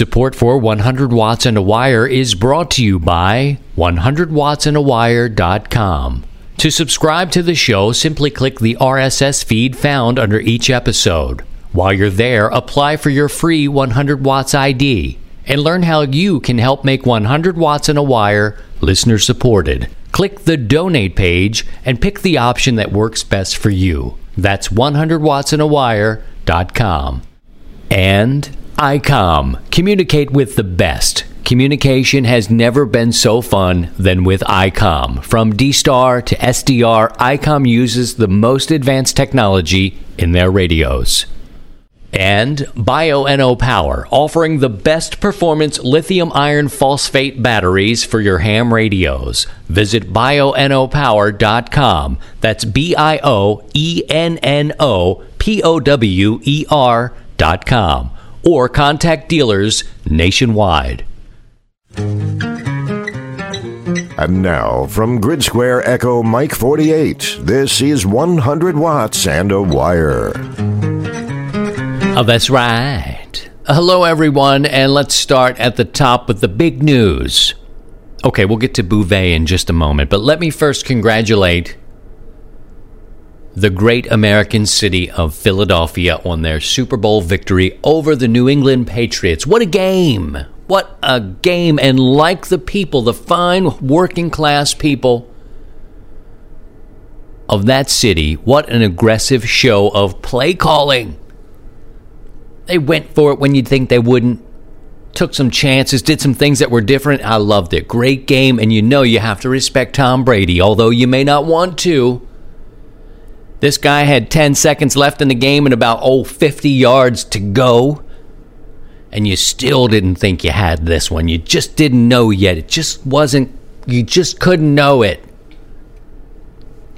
Support for 100 Watts and a Wire is brought to you by 100wattsandawire.com. To subscribe to the show, simply click the RSS feed found under each episode. While you're there, apply for your free 100 Watts ID and learn how you can help make 100 Watts and a Wire listener supported. Click the donate page and pick the option that works best for you. That's 100wattsandawire.com. And ICOM. Communicate with the best. Communication has never been so fun than with ICOM. From DSTAR to SDR, ICOM uses the most advanced technology in their radios. And Bioenno Power, offering the best performance lithium iron phosphate batteries for your ham radios. Visit bioennopower.com. That's B I O E N N O P O W E R.com or contact dealers nationwide. And now, from Grid Square Echo Mike 48, this is 100 watts and a wire. Oh, that's right. Hello, everyone, and let's start at the top with the big news. Okay, we'll get to Bouvet in just a moment, but let me first congratulate the great American city of Philadelphia on their Super Bowl victory over the New England Patriots. What a game! What a game! And like the people, the fine working class people of that city, what an aggressive show of play calling. They went for it when you'd think they wouldn't. Took some chances, did some things that were different. I loved it. Great game, and you know you have to respect Tom Brady, although you may not want to. This guy had 10 seconds left in the game and about, oh, 50 yards to go. And you still didn't think you had this one. You just didn't know yet. It just wasn't, you just couldn't know it.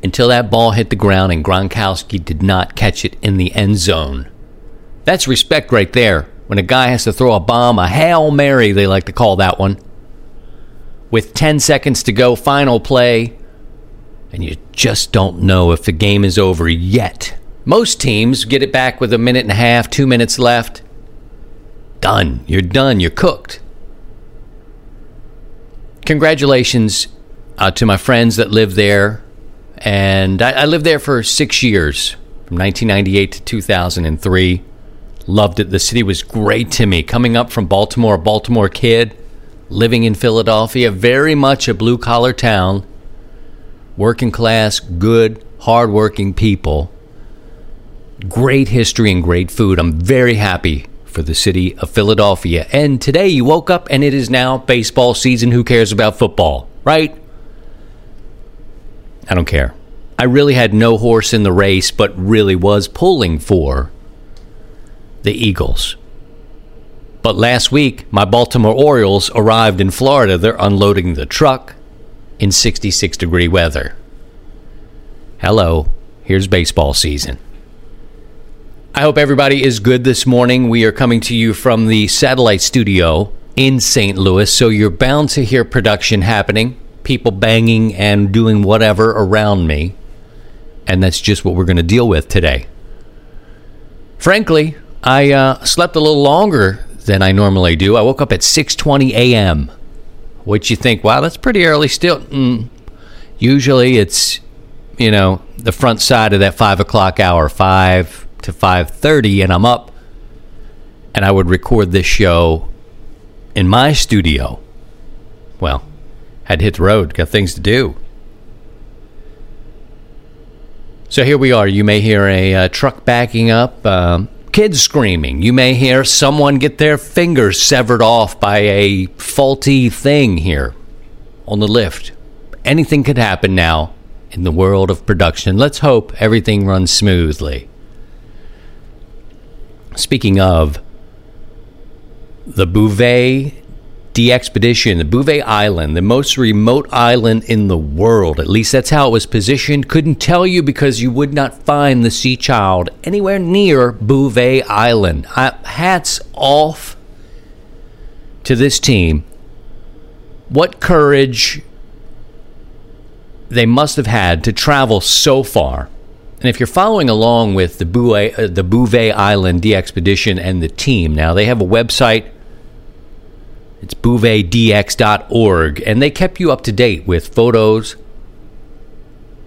Until that ball hit the ground and Gronkowski did not catch it in the end zone. That's respect right there. When a guy has to throw a bomb, a Hail Mary, they like to call that one. With 10 seconds to go, final play, and you just don't know if the game is over yet. Most teams get it back with a minute and a half, two minutes left. Done. You're done. You're cooked. Congratulations uh, to my friends that live there. And I, I lived there for six years, from 1998 to 2003. Loved it. The city was great to me. Coming up from Baltimore, a Baltimore kid, living in Philadelphia, very much a blue collar town working class, good, hardworking people. Great history and great food. I'm very happy for the city of Philadelphia. And today you woke up and it is now baseball season. Who cares about football, right? I don't care. I really had no horse in the race, but really was pulling for the Eagles. But last week, my Baltimore Orioles arrived in Florida. They're unloading the truck in 66 degree weather. Hello, here's baseball season. I hope everybody is good this morning. We are coming to you from the satellite studio in St. Louis, so you're bound to hear production happening, people banging and doing whatever around me. And that's just what we're going to deal with today. Frankly, I uh, slept a little longer than I normally do. I woke up at 6:20 a.m which you think, wow, that's pretty early still. Mm. Usually it's, you know, the front side of that five o'clock hour, five to five thirty, and I'm up, and I would record this show in my studio. Well, had to hit the road, got things to do. So here we are. You may hear a uh, truck backing up. Um, kids screaming. You may hear someone get their fingers severed off by a faulty thing here on the lift. Anything could happen now in the world of production. Let's hope everything runs smoothly. Speaking of, the Bouvet DXpedition, the Bouvet Island, the most remote island in the world. At least that's how it was positioned. Couldn't tell you because you would not find the Sea Child anywhere near Bouvet Island. I, hats off to this team. What courage they must have had to travel so far. And if you're following along with the Bouvet, uh, the Bouvet Island DXpedition and the team, now they have a website It's bouvetdx.org. And they kept you up to date with photos,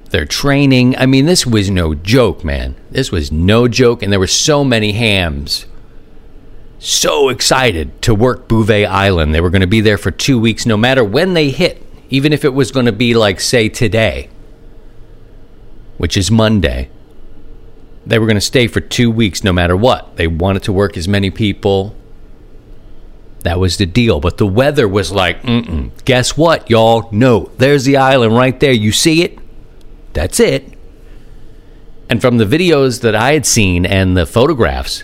their training. I mean, this was no joke, man. This was no joke. And there were so many hams so excited to work Bouvet Island. They were going to be there for two weeks, no matter when they hit, even if it was going to be like, say, today, which is Monday. They were going to stay for two weeks, no matter what. They wanted to work as many people. That was the deal. But the weather was like, mm guess what, y'all? No, there's the island right there. You see it? That's it. And from the videos that I had seen and the photographs,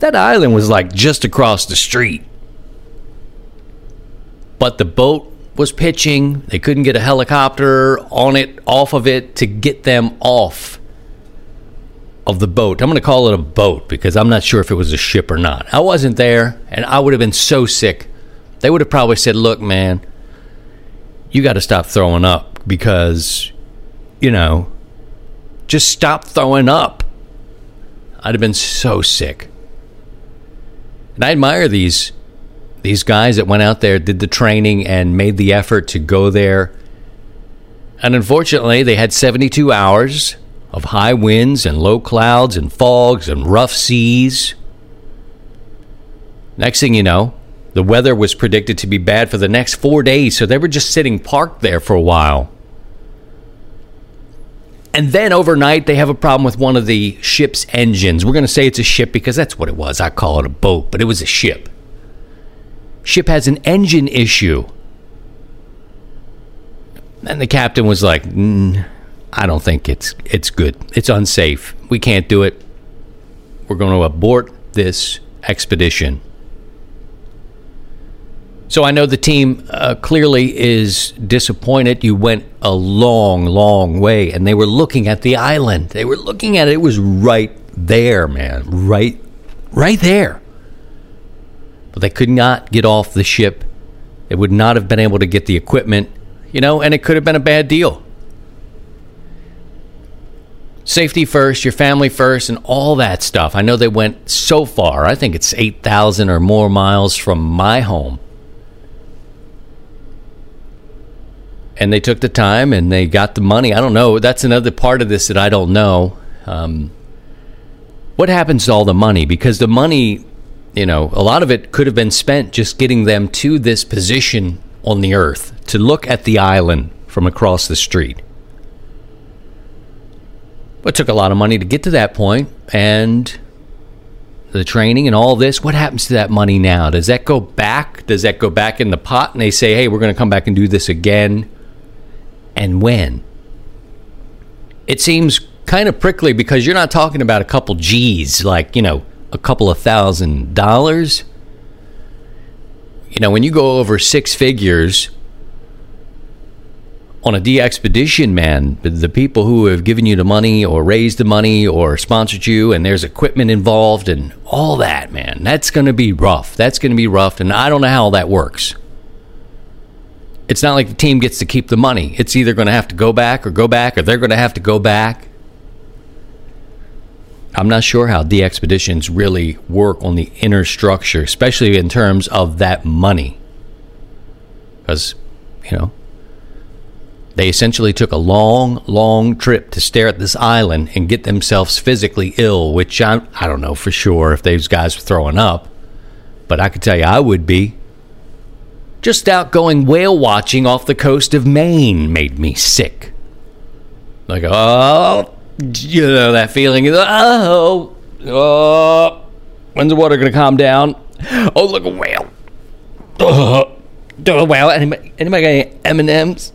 that island was like just across the street. But the boat was pitching. They couldn't get a helicopter on it, off of it to get them off of the boat. I'm going to call it a boat because I'm not sure if it was a ship or not. I wasn't there and I would have been so sick. They would have probably said, Look, man, you got to stop throwing up because, you know, just stop throwing up. I'd have been so sick. And I admire these these guys that went out there, did the training, and made the effort to go there. And unfortunately, they had 72 hours of high winds and low clouds and fogs and rough seas. Next thing you know, the weather was predicted to be bad for the next four days, so they were just sitting parked there for a while. And then overnight, they have a problem with one of the ship's engines. We're going to say it's a ship because that's what it was. I call it a boat, but it was a ship. Ship has an engine issue. And the captain was like, mm, I don't think it's it's good. It's unsafe. We can't do it. We're going to abort this expedition. So I know the team uh, clearly is disappointed. You went a long, long way, and they were looking at the island. They were looking at it. It was right there, man. Right, right there. But they could not get off the ship. They would not have been able to get the equipment, you know, and it could have been a bad deal. Safety first, your family first, and all that stuff. I know they went so far. I think it's 8,000 or more miles from my home and they took the time and they got the money. I don't know. That's another part of this that I don't know. Um, what happens to all the money? Because the money, you know, a lot of it could have been spent just getting them to this position on the earth to look at the island from across the street. But it took a lot of money to get to that point, and the training and all this. What happens to that money now? Does that go back? Does that go back in the pot and they say, hey, we're going to come back and do this again? and when. It seems kind of prickly because you're not talking about a couple G's, like, you know, a couple of thousand dollars. You know, when you go over six figures on a DXpedition, man, the people who have given you the money or raised the money or sponsored you, and there's equipment involved and all that, man, that's going to be rough. That's going to be rough. And I don't know how that works it's not like the team gets to keep the money. It's either going to have to go back or go back, or they're going to have to go back. I'm not sure how DXpeditions really work on the inner structure, especially in terms of that money. Because, you know, they essentially took a long, long trip to stare at this island and get themselves physically ill, which I, I don't know for sure if those guys were throwing up. But I could tell you I would be. Just out going whale watching off the coast of Maine made me sick. Like, oh, you know that feeling. Oh, oh, when's the water gonna calm down? Oh, look a whale. Oh, oh whale. Anybody, anybody got any M and M's?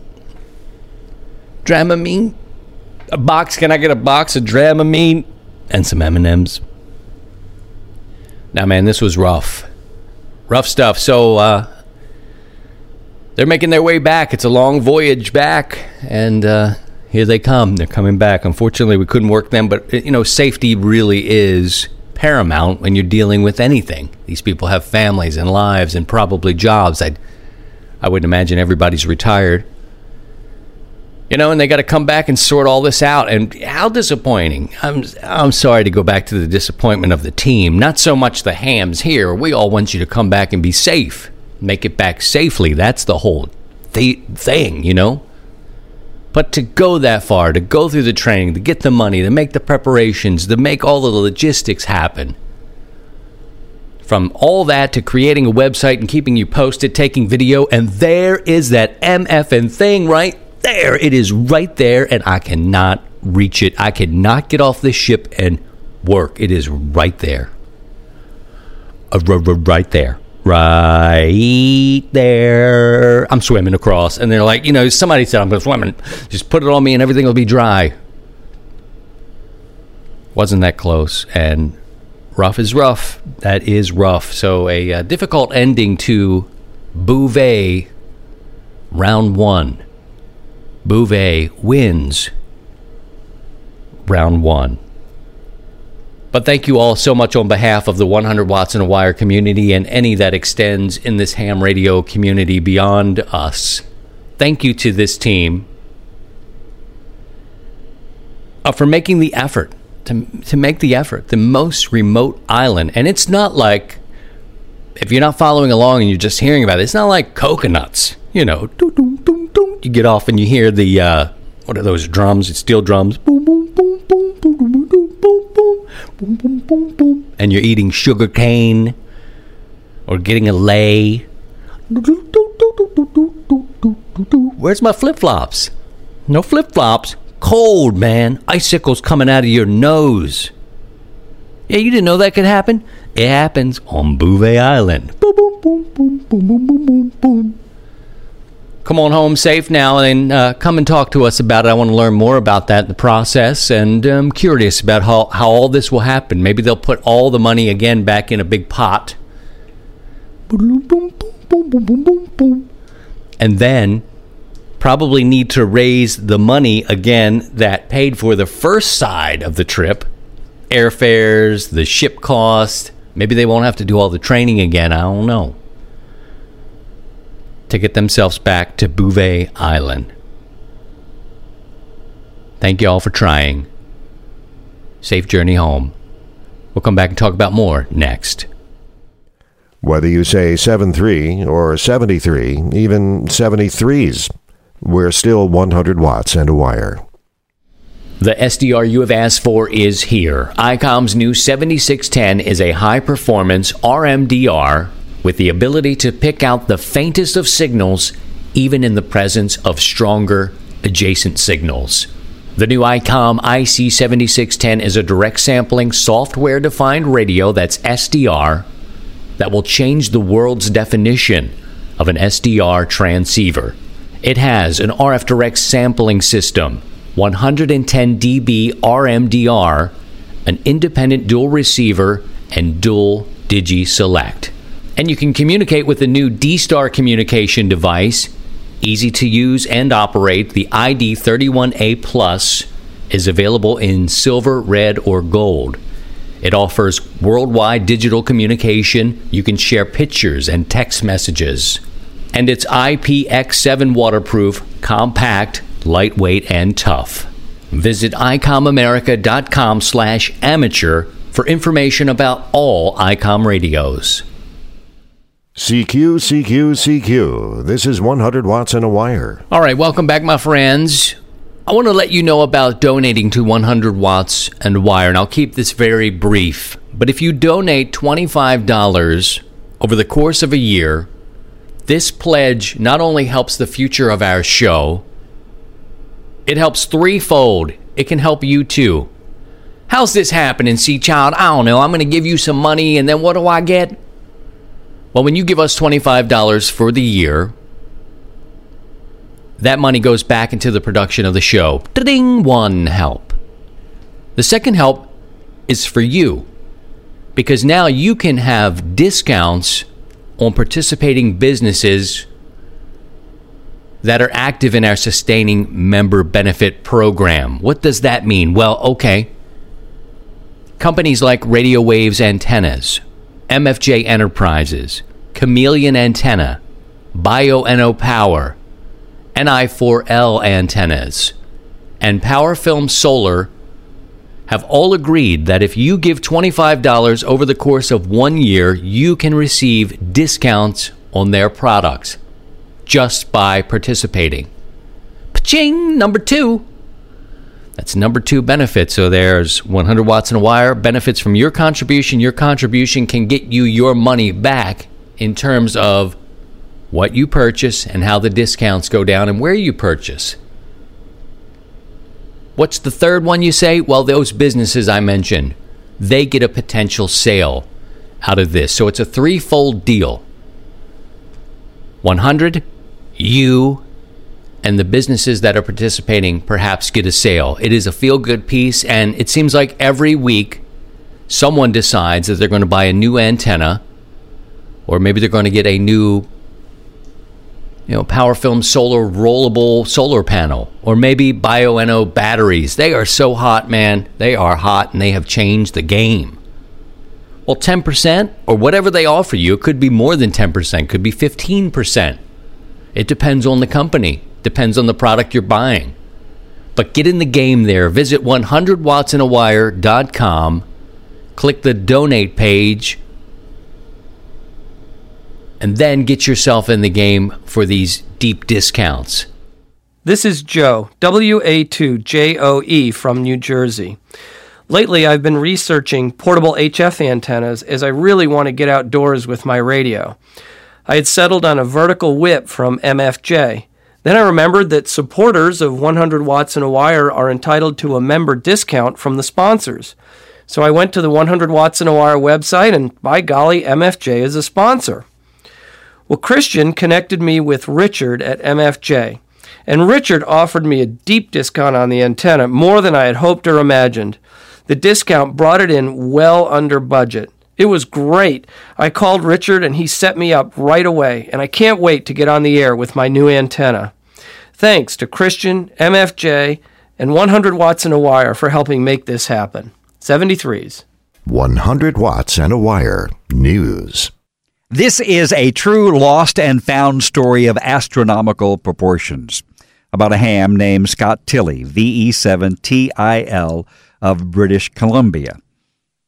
Dramamine. A box? Can I get a box of Dramamine and some M and M's? Now, man, this was rough, rough stuff. So, uh, they're making their way back. It's a long voyage back, and uh, here they come. They're coming back. Unfortunately, we couldn't work them, but you know, safety really is paramount when you're dealing with anything. These people have families and lives and probably jobs. I I wouldn't imagine everybody's retired. You know, and they got to come back and sort all this out. And how disappointing! I'm I'm sorry to go back to the disappointment of the team. Not so much the hams here. We all want you to come back and be safe make it back safely. That's the whole th- thing, you know? But to go that far, to go through the training, to get the money, to make the preparations, to make all the logistics happen, from all that to creating a website and keeping you posted, taking video, and there is that MFN thing right there. It is right there, and I cannot reach it. I cannot get off this ship and work. It is right there. Uh, right there. Right there. I'm swimming across. And they're like, you know, somebody said, I'm going to swim. And just put it on me and everything will be dry. Wasn't that close. And rough is rough. That is rough. So a uh, difficult ending to Bouvet round one. Bouvet wins round one. But thank you all so much on behalf of the 100 Watts in a Wire community and any that extends in this ham radio community beyond us. Thank you to this team uh, for making the effort to, to make the effort. The most remote island. And it's not like, if you're not following along and you're just hearing about it, it's not like coconuts. You know, you get off and you hear the, uh, what are those drums? It's steel drums. Boom, boom, boom, boom, boom, boom, boom, boom, boom, boom, boom, boom, boom. And you're eating sugar cane or getting a lei. Where's my flip flops? No flip flops. Cold, man. Icicles coming out of your nose. Yeah, you didn't know that could happen? It happens on Bouvet Island. Boom, boom, boom, boom, boom, boom, boom, boom, boom. Come on home safe now and uh, come and talk to us about it. I want to learn more about that, the process, and I'm curious about how, how all this will happen. Maybe they'll put all the money again back in a big pot. And then probably need to raise the money again that paid for the first side of the trip airfares, the ship cost. Maybe they won't have to do all the training again. I don't know. To get themselves back to Bouvet Island. Thank you all for trying. Safe journey home. We'll come back and talk about more next. Whether you say 73 or 73, even 73s, we're still 100 watts and a wire. The SDR you have asked for is here. ICOM's new 7610 is a high performance RMDR with the ability to pick out the faintest of signals, even in the presence of stronger adjacent signals. The new ICOM IC7610 is a direct sampling software defined radio that's SDR that will change the world's definition of an SDR transceiver. It has an RF direct sampling system 110 dB RMDR, an independent dual receiver, and dual Digi Select. And you can communicate with the new D Star communication device. Easy to use and operate, the ID31A Plus is available in silver, red, or gold. It offers worldwide digital communication. You can share pictures and text messages. And it's IPX7 waterproof, compact, lightweight, and tough. Visit icomamerica.com slash amateur for information about all ICOM radios. CQ, CQ, CQ. This is 100 watts and a wire. All right, welcome back, my friends. I want to let you know about donating to 100 watts and wire, and I'll keep this very brief. But if you donate $25 over the course of a year, this pledge not only helps the future of our show, it helps threefold. It can help you too. How's this happening, see child? I don't know. I'm going to give you some money and then what do I get? Well, when you give us $25 for the year, that money goes back into the production of the show. Ding, one help. The second help is for you because now you can have discounts on participating businesses that are active in our sustaining member benefit program. What does that mean? Well, okay. Companies like Radio Waves Antennas, MFJ Enterprises, Chameleon Antenna, Bioenno Power, NI4L antennas, and PowerFilm Solar have all agreed that if you give $25 over the course of one year, you can receive discounts on their products just by participating. Paching! Number two. That's number two benefit. So there's 100 watts in a wire, benefits from your contribution. Your contribution can get you your money back in terms of what you purchase and how the discounts go down and where you purchase. What's the third one you say? Well, those businesses I mentioned, they get a potential sale out of this. So it's a threefold deal 100, you, and the businesses that are participating perhaps get a sale. It is a feel good piece, and it seems like every week someone decides that they're going to buy a new antenna, or maybe they're going to get a new you know, power film solar rollable solar panel, or maybe Bioenno batteries. They are so hot, man. They are hot and they have changed the game. Well, 10% or whatever they offer you, it could be more than 10%, could be 15%. It depends on the company, depends on the product you're buying. But get in the game there. Visit 100wattsinawire.com, click the donate page, and then get yourself in the game for these deep discounts. This is Joe, WA2JOE from New Jersey. Lately, I've been researching portable HF antennas as I really want to get outdoors with my radio. I had settled on a vertical whip from MFJ. Then I remembered that supporters of 100 watts in a wire are entitled to a member discount from the sponsors. So I went to the 100 watts in a wire website, and by golly, MFJ is a sponsor. Well, Christian connected me with Richard at MFJ, and Richard offered me a deep discount on the antenna, more than I had hoped or imagined. The discount brought it in well under budget. It was great. I called Richard and he set me up right away, and I can't wait to get on the air with my new antenna. Thanks to Christian, MFJ, and 100 Watts in a Wire for helping make this happen. 73s. 100 watts and a wire. News. This is a true lost and found story of astronomical proportions about a ham named Scott Tilley, VE7TIL, of British Columbia.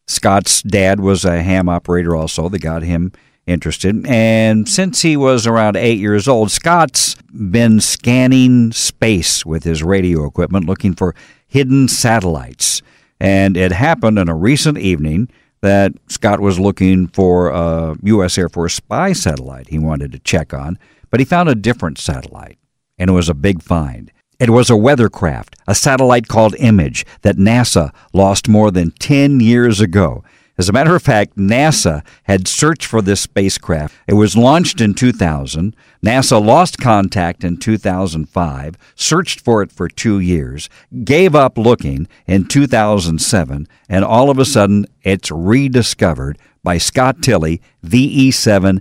Scott's dad was a ham operator also that got him interested. And since he was around eight years old, Scott's been scanning space with his radio equipment looking for hidden satellites. And it happened on a recent evening that Scott was looking for a U.S. Air Force spy satellite he wanted to check on, but he found a different satellite, and it was a big find. It was a weathercraft, a satellite called Image that NASA lost more than 10 years ago. As a matter of fact, NASA had searched for this spacecraft. It was launched in 2000. NASA lost contact in 2005, searched for it for two years, gave up looking in 2007, and all of a sudden it's rediscovered by Scott Tilley, VE7TIL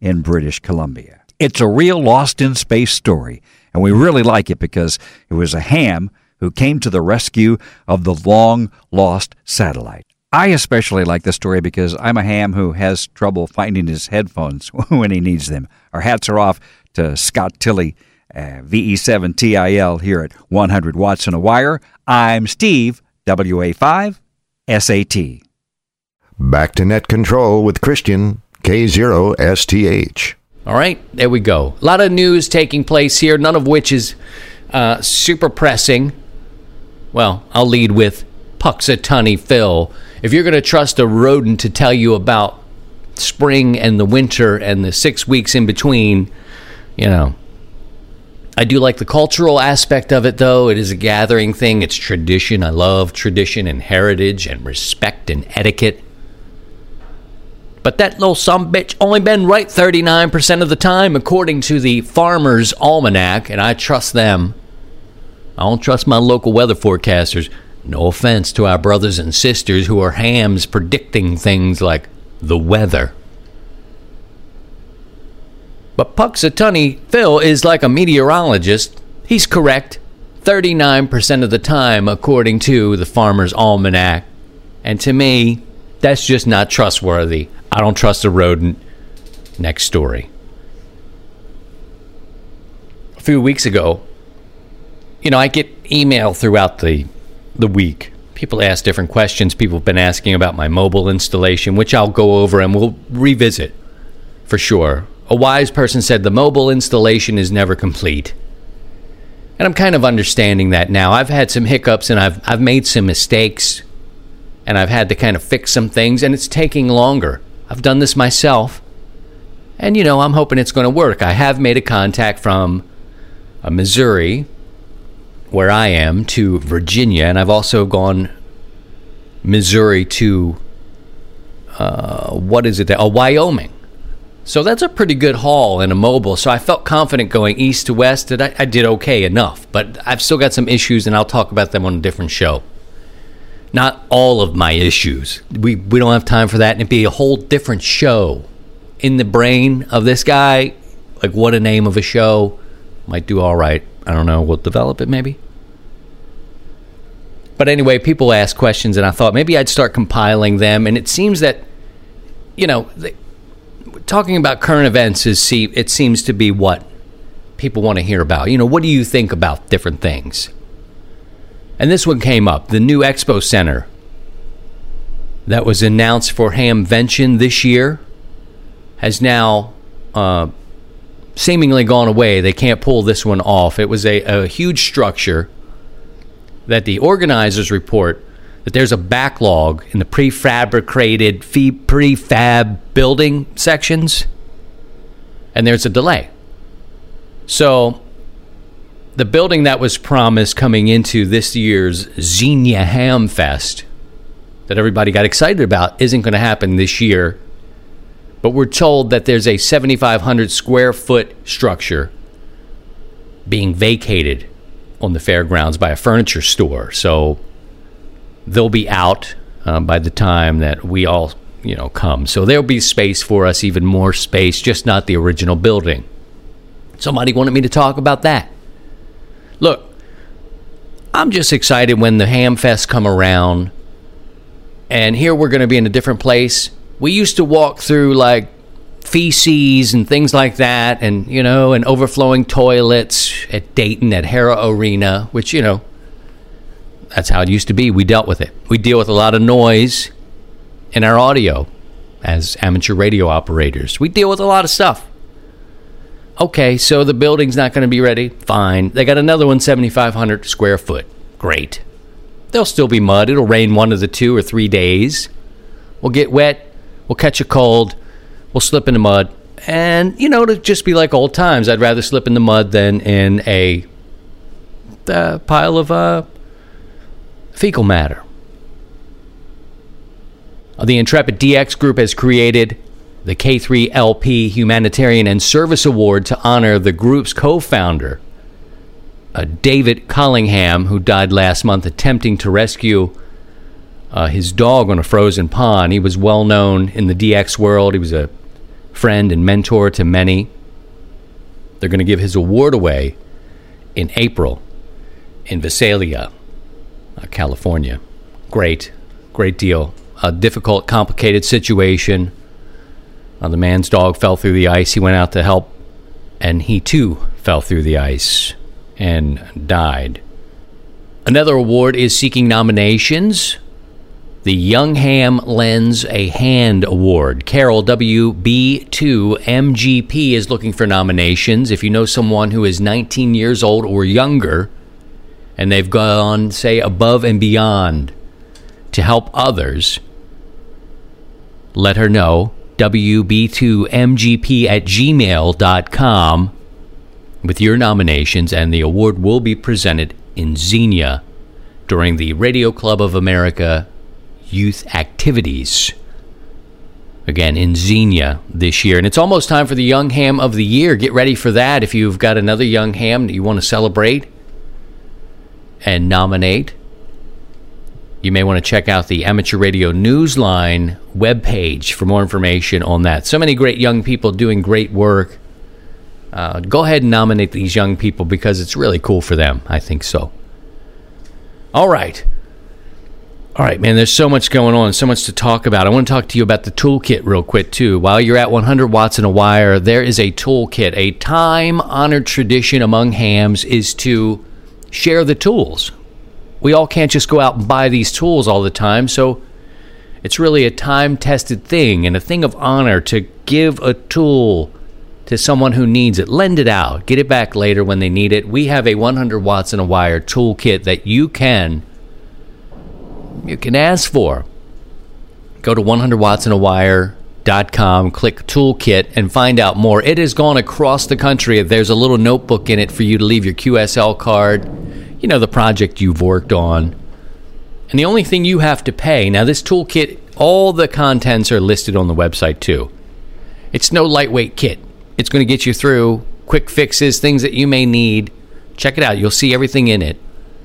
in British Columbia. It's a real lost in space story. And we really like it because it was a ham who came to the rescue of the long lost satellite. I especially like this story because I'm a ham who has trouble finding his headphones when he needs them. Our hats are off to Scott Tilley, uh, VE7TIL here at 100 watts in a wire. I'm Steve, WA5 SAT. Back to net control with Christian, K0STH. All right, there we go. A lot of news taking place here, none of which is uh, super pressing. Well, I'll lead with Punxsutawney Phil. If you're going to trust a rodent to tell you about spring and the winter and the six weeks in between, you know. I do like the cultural aspect of it, though. It is a gathering thing, it's tradition. I love tradition and heritage and respect and etiquette. But that little some bitch only been right 39% of the time, according to the Farmer's Almanac, and I trust them. I don't trust my local weather forecasters. No offense to our brothers and sisters who are hams predicting things like the weather. But Punxsutawney Phil is like a meteorologist. He's correct 39% of the time, according to the Farmer's Almanac. And to me, that's just not trustworthy. I don't trust a rodent. Next story. A few weeks ago, you know, I get email throughout the the week. People ask different questions. People have been asking about my mobile installation, which I'll go over and we'll revisit. for sure. A wise person said the mobile installation is never complete. And I'm kind of understanding that now. I've had some hiccups and I've, I've made some mistakes and I've had to kind of fix some things and it's taking longer. I've done this myself. And, you know, I'm hoping it's going to work. I have made a contact from uh, Missouri, where I am, to Virginia, and I've also gone Missouri to, uh, what is it? Oh, Wyoming. So that's a pretty good haul in a mobile. So I felt confident going east to west that I, I did okay enough. But I've still got some issues, and I'll talk about them on a different show. Not all of my issues. We, we don't have time for that, and it'd be a whole different show. In the brain of this guy, like what a name of a show. Might do all right. I don't know. We'll develop it maybe. But anyway, people ask questions, and I thought maybe I'd start compiling them. And it seems that, you know, talking about current events is see it seems to be what people want to hear about. You know, what do you think about different things? And this one came up, the new Expo Center that was announced for Hamvention this year has now uh, seemingly gone away. They can't pull this one off. It was a, a huge structure that the organizers report that there's a backlog in the prefabricated prefab building sections and there's a delay. So the building that was promised coming into this year's Xenia Ham Fest that everybody got excited about isn't going to happen this year. But we're told that there's a 7,500 square foot structure being vacated on the fairgrounds by a furniture store. So they'll be out uh, by the time that we all you know come so there'll be space for us even more space just not the original building somebody wanted me to talk about that look i'm just excited when the ham fest come around and here we're going to be in a different place we used to walk through like feces and things like that and you know and overflowing toilets at dayton at hara arena which you know that's how it used to be. We dealt with it. We deal with a lot of noise in our audio as amateur radio operators. We deal with a lot of stuff. Okay, so the building's not going to be ready. Fine. They got another one, 7,500 square foot. Great. There'll still be mud. It'll rain one of the two or three days. We'll get wet. We'll catch a cold. We'll slip in the mud. And, you know, to just be like old times, I'd rather slip in the mud than in a uh, pile of uh, fecal matter. The Intrepid DX Group has created the K3LP Humanitarian and Service Award to honor the group's co founder, uh, David Collingham, who died last month attempting to rescue uh, his dog on a frozen pond. He was well known in the DX world, he was a friend and mentor to many. They're going to give his award away in April in Visalia. Uh, California. Great, great deal. A difficult, complicated situation. Uh, the man's dog fell through the ice. He went out to help, and he too fell through the ice and died. Another award is seeking nominations. The Young Ham Lends a Hand Award. Carol WB2 MGP is looking for nominations. If you know someone who is 19 years old or younger, and they've gone, say, above and beyond to help others, let her know. WB2MGP at gmail.com with your nominations, and the award will be presented in Xenia during the Radio Club of America youth activities. Again, in Xenia this year. And it's almost time for the Young Ham of the Year. Get ready for that if you've got another young ham that you want to celebrate and nominate. You may want to check out the Amateur Radio Newsline webpage for more information on that. So many great young people doing great work. Uh, go ahead and nominate these young people because it's really cool for them. I think so. All right. All right, man, there's so much going on, so much to talk about. I want to talk to you about the toolkit real quick, too. While you're at 100 watts in a wire, there is a toolkit. A time honored tradition among hams is to share the tools. We all can't just go out and buy these tools all the time. So It's really a time tested thing and a thing of honor to give a tool to someone who needs it. Lend it out, get it back later when they need it. We have a 100 watts in a wire toolkit that you can you can ask for. Go to 100wattsinawire.com, click toolkit and find out more. It has gone across the country. There's a little notebook in it for you to leave your QSL card, you know the project you've worked on and the only thing you have to pay now, this toolkit, all the contents are listed on the website too. It's no lightweight kit. It's going to get you through quick fixes, things that you may need. Check it out. You'll see everything in it.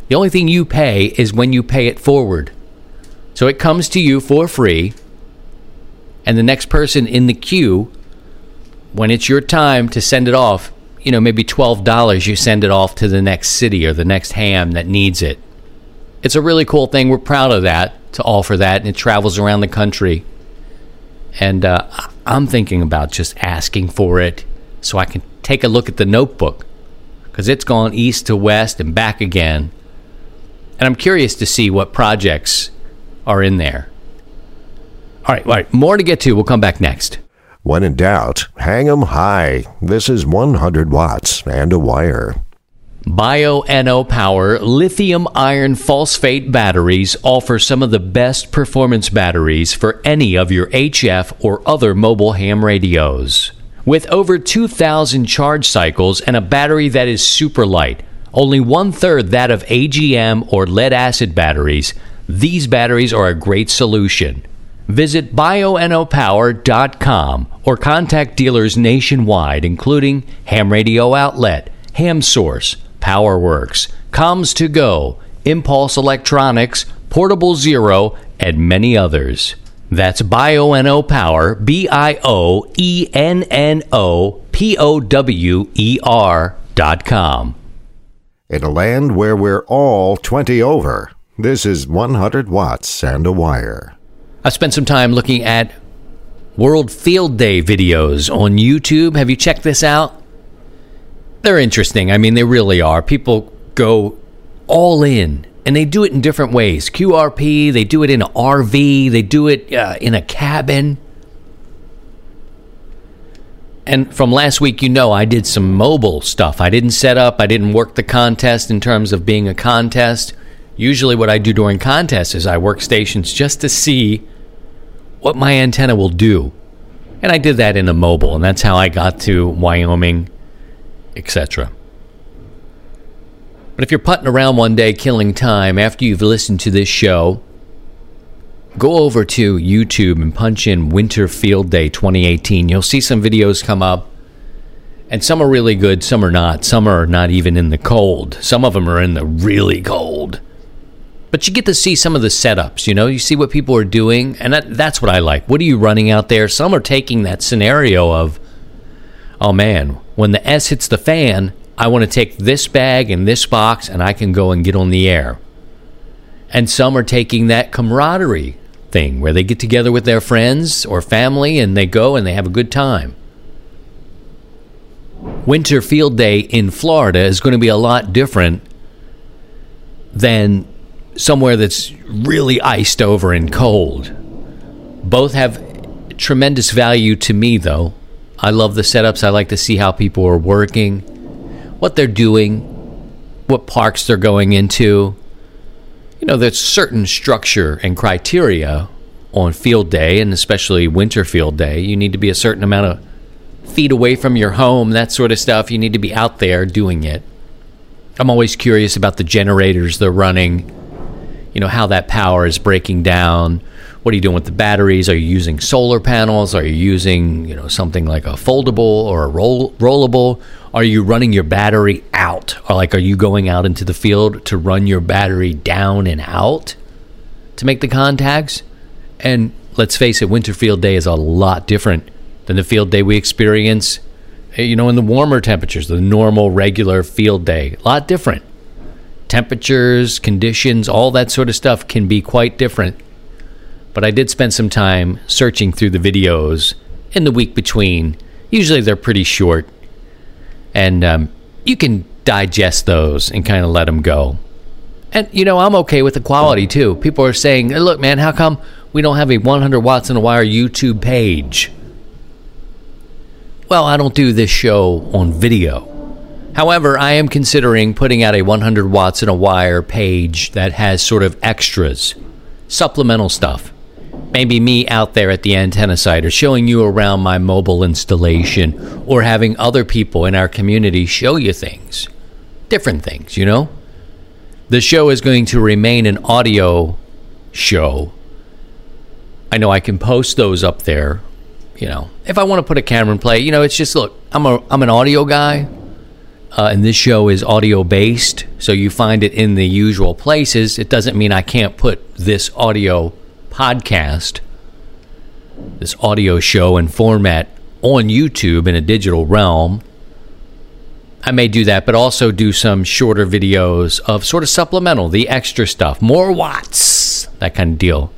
The only thing you pay is when you pay it forward. So it comes to you for free. And the next person in the queue, when it's your time to send it off, you know, maybe $12, you send it off to the next city or the next ham that needs it it's a really cool thing. We're proud of that to offer that, and it travels around the country. And uh, I'm thinking about just asking for it so I can take a look at the notebook because it's gone east to west and back again. And I'm curious to see what projects are in there. All right, all right, more to get to. We'll come back next. When in doubt, hang 'em high. This is 100 watts and a wire. Bioenno Power lithium iron phosphate batteries offer some of the best performance batteries for any of your HF or other mobile ham radios. With over 2,000 charge cycles and a battery that is super light, only one third that of AGM or lead acid batteries, these batteries are a great solution. Visit bioennopower.com or contact dealers nationwide, including Ham Radio Outlet, Ham Source, PowerWorks, Comms to Go, Impulse Electronics, Portable Zero, and many others. That's Bioenno Power, B I O E N N O P O W E R dot com. In a land where we're all 20 over, this is 100 watts and a wire. I spent some time looking at World Field Day videos on YouTube. Have you checked this out? they're interesting. I mean, they really are. People go all in and they do it in different ways. QRP, they do it in an RV, they do it uh, in a cabin. And from last week, you know, I did some mobile stuff. I didn't set up, I didn't work the contest in terms of being a contest. Usually, what I do during contests is I work stations just to see what my antenna will do. And I did that in a mobile, and that's how I got to Wyoming etc. But if you're putting around one day killing time after you've listened to this show, go over to YouTube and punch in Winter Field Day 2018. You'll see some videos come up, and some are really good, some are not. Some are not even in the cold, some of them are in the really cold. But you get to see some of the setups, you know, you see what people are doing, and that, that's what I like. What are you running out there? Some are taking that scenario of, oh man, when the S hits the fan, I want to take this bag and this box and I can go and get on the air. And some are taking that camaraderie thing where they get together with their friends or family and they go and they have a good time. Winter Field Day in Florida is going to be a lot different than somewhere that's really iced over and cold. Both have tremendous value to me, though. I love the setups. I like to see how people are working, what they're doing, what parks they're going into. You know, there's certain structure and criteria on field day, and especially winter field day. You need to be a certain amount of feet away from your home, that sort of stuff. You need to be out there doing it. I'm always curious about the generators they're running, you know, how that power is breaking down what are you doing with the batteries? Are you using solar panels? Are you using you know something like a foldable or a roll, rollable? Are you running your battery out, or like are you going out into the field to run your battery down and out to make the contacts? And let's face it, winter field day is a lot different than the field day we experience. Eh, you know, in the warmer temperatures, the normal, regular field day, a lot different. Temperatures, conditions, all that sort of stuff can be quite different but I did spend some time searching through the videos in the week between. Usually they're pretty short, and um, you can digest those and kind of let them go. And you know, I'm okay with the quality too. People are saying, "Look, man, how come we don't have a 100 watts in a wire YouTube page. Well, I don't do this show on video. However, I am considering putting out a 100 watts and a wire page that has sort of extras, supplemental stuff. Maybe me out there at the antenna site or showing you around my mobile installation or having other people in our community show you things. Different things, you know? The show is going to remain an audio show. I know I can post those up there, you know. If I want to put a camera and play, you know, it's just look, I'm a I'm an audio guy. Uh, and this show is audio based, so you find it in the usual places. It doesn't mean I can't put this audio podcast, this audio show and format on YouTube in a digital realm. I may do that, but also do some shorter videos of sort of supplemental, the extra stuff, more watts, that kind of deal.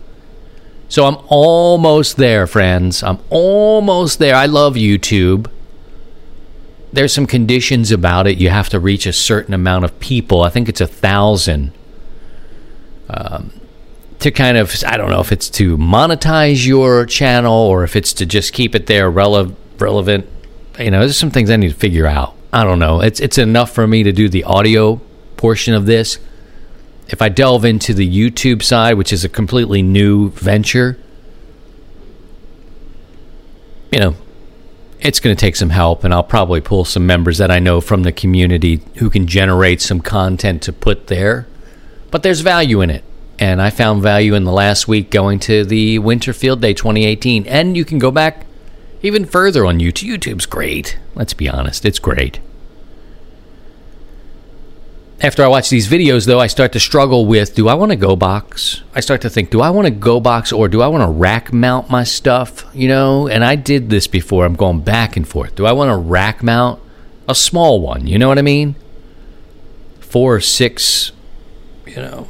So I'm almost there, friends. I'm almost there. I love YouTube there's some conditions about it. You have to reach a certain amount of people. I think it's a thousand. Um, to kind of, I don't know if it's to monetize your channel or if it's to just keep it there rele- relevant. You know, there's some things I need to figure out. I don't know. It's it's enough for me to do the audio portion of this. If I delve into the YouTube side, which is a completely new venture, you know, it's going to take some help, and I'll probably pull some members that I know from the community who can generate some content to put there. But there's value in it. And I found value in the last week going to the Winter Field Day 2018. And you can go back even further on YouTube. YouTube's great. Let's be honest, it's great. After I watch these videos, though, I start to struggle with do I want to go box? I start to think, do I want to go box or do I want to rack mount my stuff? You know, and I did this before. I'm going back and forth. Do I want to rack mount a small one? You know what I mean? Four or six, you know,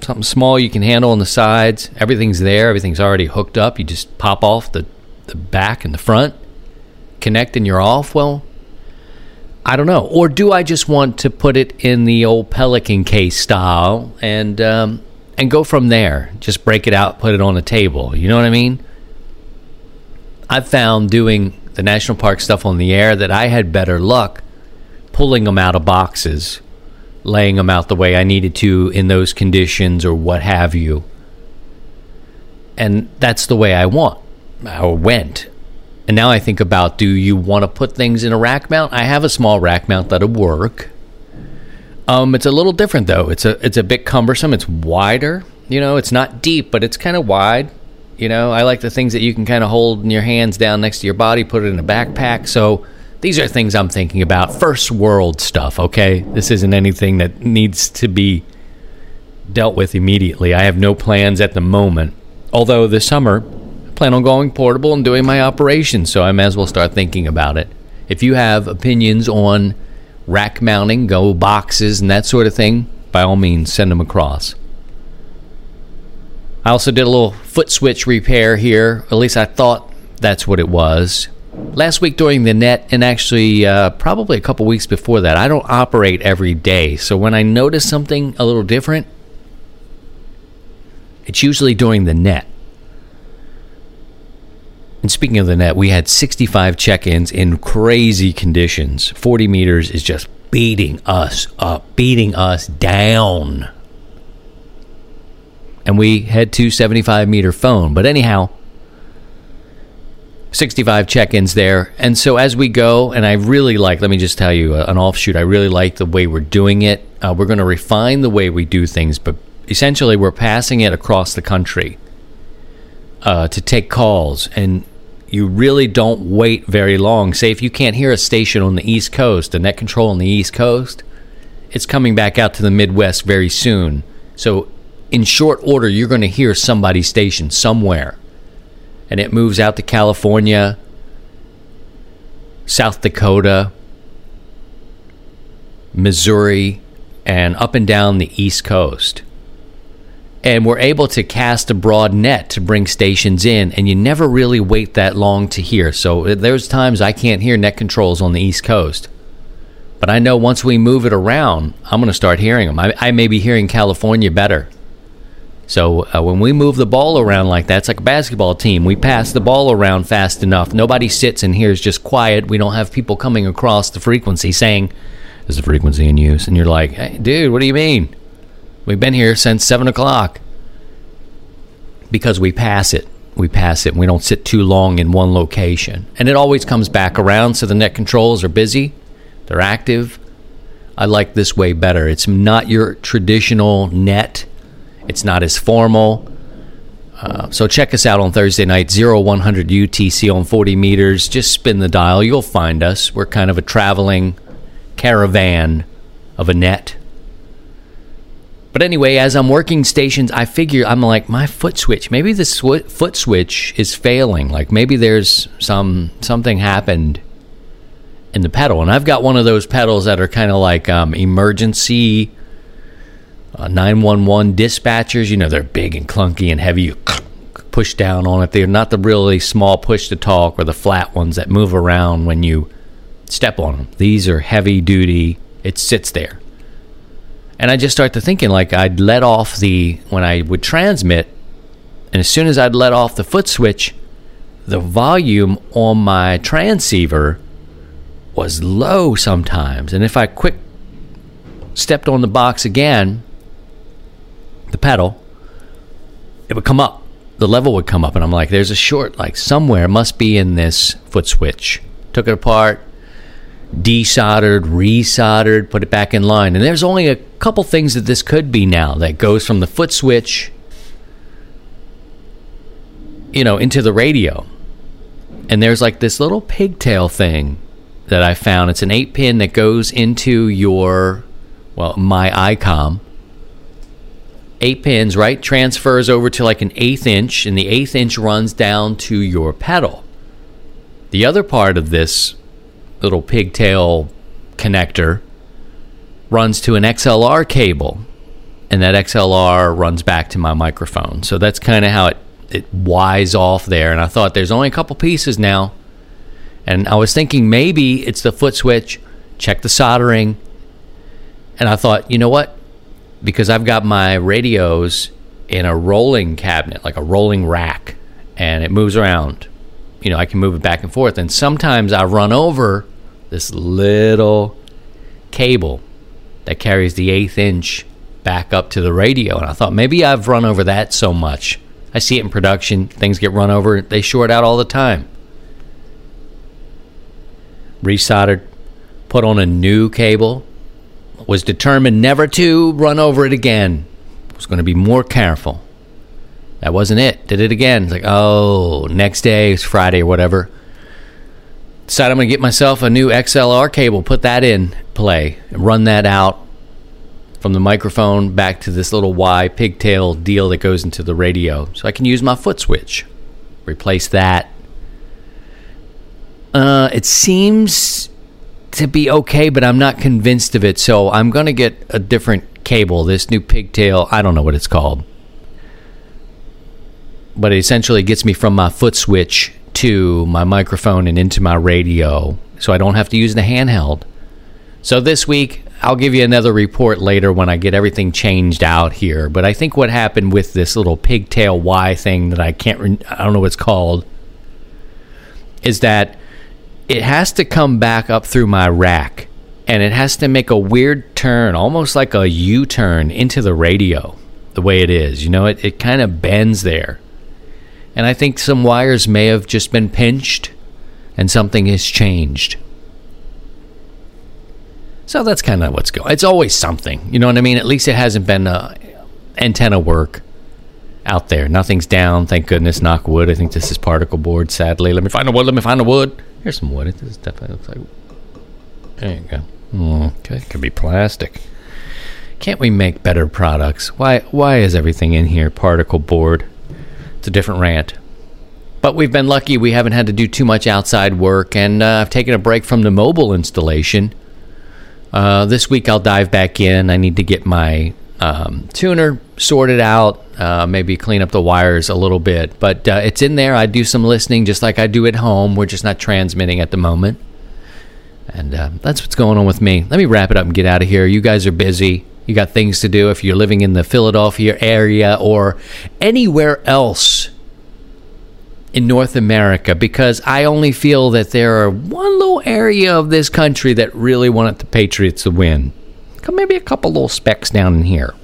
something small you can handle on the sides. Everything's there, everything's already hooked up. You just pop off the, the back and the front, connect, and you're off. Well, I don't know. Or do I just want to put it in the old Pelican case style and um, and go from there? Just break it out, put it on a table. You know what I mean? I've found doing the national park stuff on the air that I had better luck pulling them out of boxes, laying them out the way I needed to in those conditions or what have you. And that's the way I want or went. And now I think about do you want to put things in a rack mount? I have a small rack mount that'll work. Um, it's a little different though. It's a it's a bit cumbersome. It's wider. You know, it's not deep, but it's kind of wide. You know, I like the things that you can kind of hold in your hands down next to your body, put it in a backpack. So these are things I'm thinking about. First world stuff, okay? This isn't anything that needs to be dealt with immediately. I have no plans at the moment. Although this summer, plan on going portable and doing my operation, so I may as well start thinking about it. If you have opinions on rack mounting, go boxes, and that sort of thing, by all means, send them across. I also did a little foot switch repair here, at least I thought that's what it was. Last week during the net, and actually uh, probably a couple weeks before that, I don't operate every day. So when I notice something a little different, it's usually during the net. And speaking of the net, we had 65 check ins in crazy conditions. 40 meters is just beating us up, beating us down. And we had two 75 meter phone. But anyhow, 65 check ins there. And so as we go, and I really like, let me just tell you uh, an offshoot, I really like the way we're doing it. Uh, we're going to refine the way we do things, but essentially we're passing it across the country. Uh, to take calls and you really don't wait very long. Say if you can't hear a station on the East Coast, a net control on the East Coast, it's coming back out to the Midwest very soon. So in short order, you're going to hear somebody's station somewhere. And it moves out to California, South Dakota, Missouri, and up and down the East Coast and we're able to cast a broad net to bring stations in and you never really wait that long to hear so uh, there's times i can't hear net controls on the east coast but i know once we move it around i'm going to start hearing them I, I, may be hearing california better So uh, when we move the ball around like that, it's like a basketball team. We pass the ball around fast enough. Nobody sits and hears just quiet. We don't have people coming across the frequency saying, "Is the frequency in use?" And you're like, "Hey, dude, what do you mean? We've been here since seven o'clock." Because we pass it, we pass it. And we don't sit too long in one location, and it always comes back around. So the net controls are busy, they're active. I like this way better. It's not your traditional net it's not as formal. Uh, so check us out on Thursday night, 0100 UTC on 40 meters. Just spin the dial. You'll find us. We're kind of a traveling caravan of a net. But anyway, as I'm working stations, I figure I'm like, my foot switch, maybe the sw- foot switch is failing. Like maybe there's some something happened in the pedal. And I've got one of those pedals that are kind of like um, emergency uh, 911 dispatchers, you know, they're big and clunky and heavy. You push down on it. They're not the really small push to talk or the flat ones that move around when you step on them. These are heavy duty. It sits there. And I just start to thinking like I'd let off the when I would transmit and as soon as I'd let off the foot switch, the volume on my transceiver was low sometimes. And if I quick stepped on the box again, the pedal, it would come up. The level would come up, and I'm like, there's a short, like somewhere must be in this foot switch. Took it apart, desoldered, resoldered, put it back in line. And there's only a couple things that this could be now that goes from the foot switch, you know, into the radio. And there's like this little pigtail thing that I found. It's an eight pin that goes into your, well, my ICOM eight pins, right? Transfers over to like an eighth inch, and the eighth inch runs down to your pedal. The other part of this little pigtail connector runs to an XLR cable, and that XLR runs back to my microphone. So that's kind of how it it wise off there. And I thought there's only a couple pieces now, and I was thinking maybe it's the foot switch. Check the soldering, and I thought, you know what? because I've got my radios in a rolling cabinet, like a rolling rack, and it moves around. You know, I can move it back and forth. And sometimes I run over this little cable that carries the eighth inch back up to the radio. And I thought maybe I've run over that so much. I see it in production, things get run over, they short out all the time. Resoldered, put on a new cable, was determined never to run over it again. Was going to be more careful. That wasn't it. Did it again. It's like, oh, next day, it's Friday or whatever. Decided I'm going to get myself a new XLR cable, put that in play, run that out from the microphone back to this little Y pigtail deal that goes into the radio. So I can use my foot switch. Replace that. Uh, it seems to be okay, but I'm not convinced of it. So I'm going to get a different cable. This new pigtail, I don't know what it's called. But it essentially gets me from my foot switch to my microphone and into my radio. So I don't have to use the handheld. So this week, I'll give you another report later when I get everything changed out here. But I think what happened with this little pigtail Y thing that I can't, re- I don't know what it's called, is that it has to come back up through my rack and it has to make a weird turn, almost like a U turn into the radio, the way it is. You know, it, it kind of bends there. And I think some wires may have just been pinched and something has changed. So that's kind of what's going. It's always something, you know what I mean. At least it hasn't been uh, antenna work out there. Nothing's down, thank goodness. Knock wood. I think this is particle board. Sadly, let me find the wood. Let me find the wood. Here's some wood. This definitely looks like. There you go. Mm, okay, it could be plastic. Can't we make better products? Why? Why is everything in here particle board? It's a different rant. But we've been lucky. We haven't had to do too much outside work, and uh, I've taken a break from the mobile installation. Uh, this week I'll dive back in. I need to get my um, tuner sorted out, uh, maybe clean up the wires a little bit. But uh, it's in there. I do some listening just like I do at home. We're just not transmitting at the moment. And uh, that's what's going on with me. Let me wrap it up and get out of here. You guys are busy. You got things to do if you're living in the Philadelphia area or anywhere else in North America because I only feel that there are one little area of this country that really wanted the Patriots to win. Maybe a couple little specks down in here.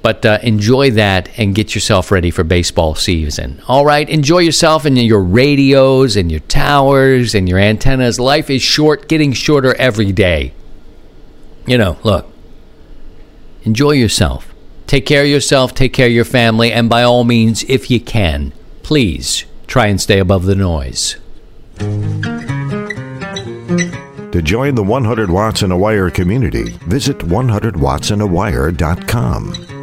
But uh, enjoy that and get yourself ready for baseball season. All right, enjoy yourself and your radios and your towers and your antennas. Life is short, getting shorter every day. You know, look, enjoy yourself. Take care of yourself, take care of your family, and by all means, if you can, please try and stay above the noise. To join the 100 Watts and a Wire community, visit 100wattsandaWire.com.